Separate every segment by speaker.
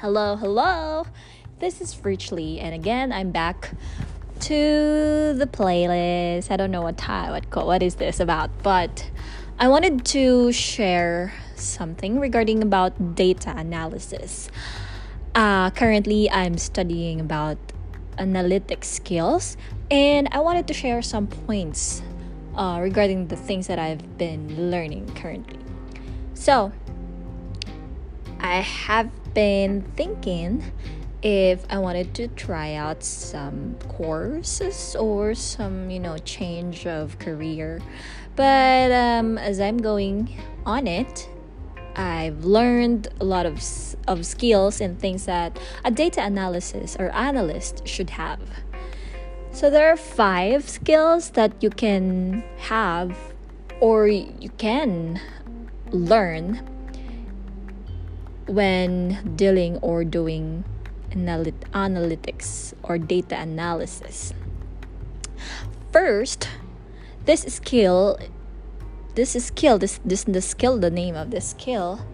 Speaker 1: Hello, hello. This is Richly, and again, I'm back to the playlist. I don't know what time, what what is this about, but I wanted to share something regarding about data analysis. Uh, currently, I'm studying about analytic skills, and I wanted to share some points uh, regarding the things that I've been learning currently. So, I have been thinking if I wanted to try out some courses or some, you know, change of career. But um, as I'm going on it, I've learned a lot of, of skills and things that a data analysis or analyst should have. So there are five skills that you can have or you can learn when dealing or doing analytics or data analysis. First, this skill, this skill, this this the skill, the name of this skill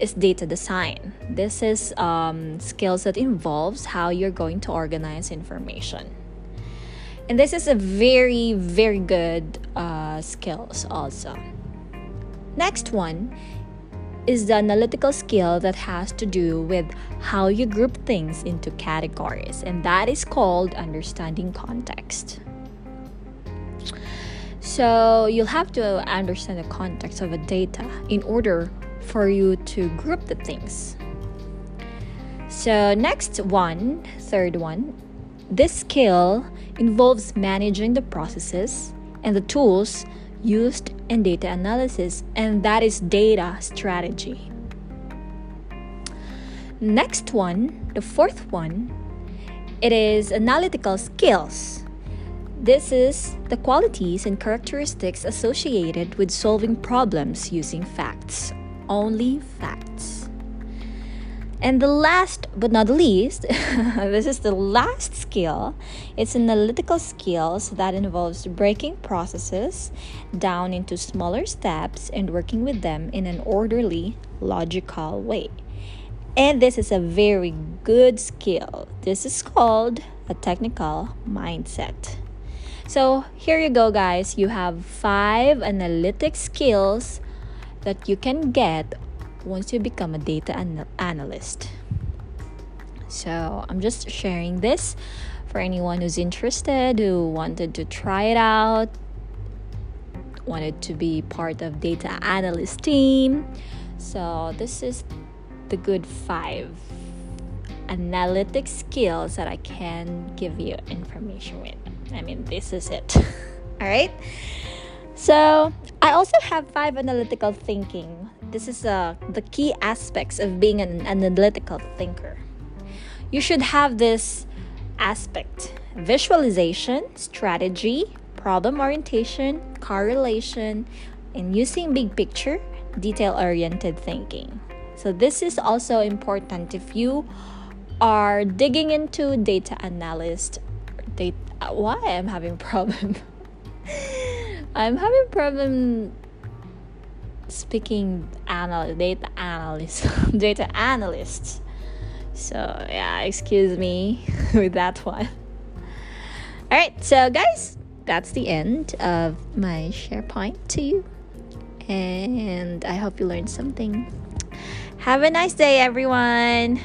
Speaker 1: is data design. This is um, skills that involves how you're going to organize information. And this is a very, very good uh, skills also. Next one is the analytical skill that has to do with how you group things into categories, and that is called understanding context. So, you'll have to understand the context of a data in order for you to group the things. So, next one, third one, this skill involves managing the processes and the tools used in data analysis, and that is data strategy. Next one, the fourth one, it is analytical skills. This is the qualities and characteristics associated with solving problems using facts, only facts. And the last but not the least, this is the last skill. It's analytical skills that involves breaking processes down into smaller steps and working with them in an orderly, logical way. And this is a very good skill. This is called a technical mindset. So, here you go, guys. You have five analytic skills that you can get once you become a data an- analyst. So I'm just sharing this for anyone who's interested, who wanted to try it out, wanted to be part of data analyst team. So this is the good five analytic skills that I can give you information with. I mean, this is it. All right. So I also have five analytical thinking this is uh, the key aspects of being an analytical thinker. You should have this aspect visualization, strategy, problem orientation, correlation, and using big picture, detail oriented thinking. So, this is also important if you are digging into data analyst. Data, why I'm having problem? I'm having problem speaking analyst, data analyst, data analyst. So yeah, excuse me with that one. All right, so guys, that's the end of my SharePoint to you, and I hope you learned something. Have a nice day, everyone.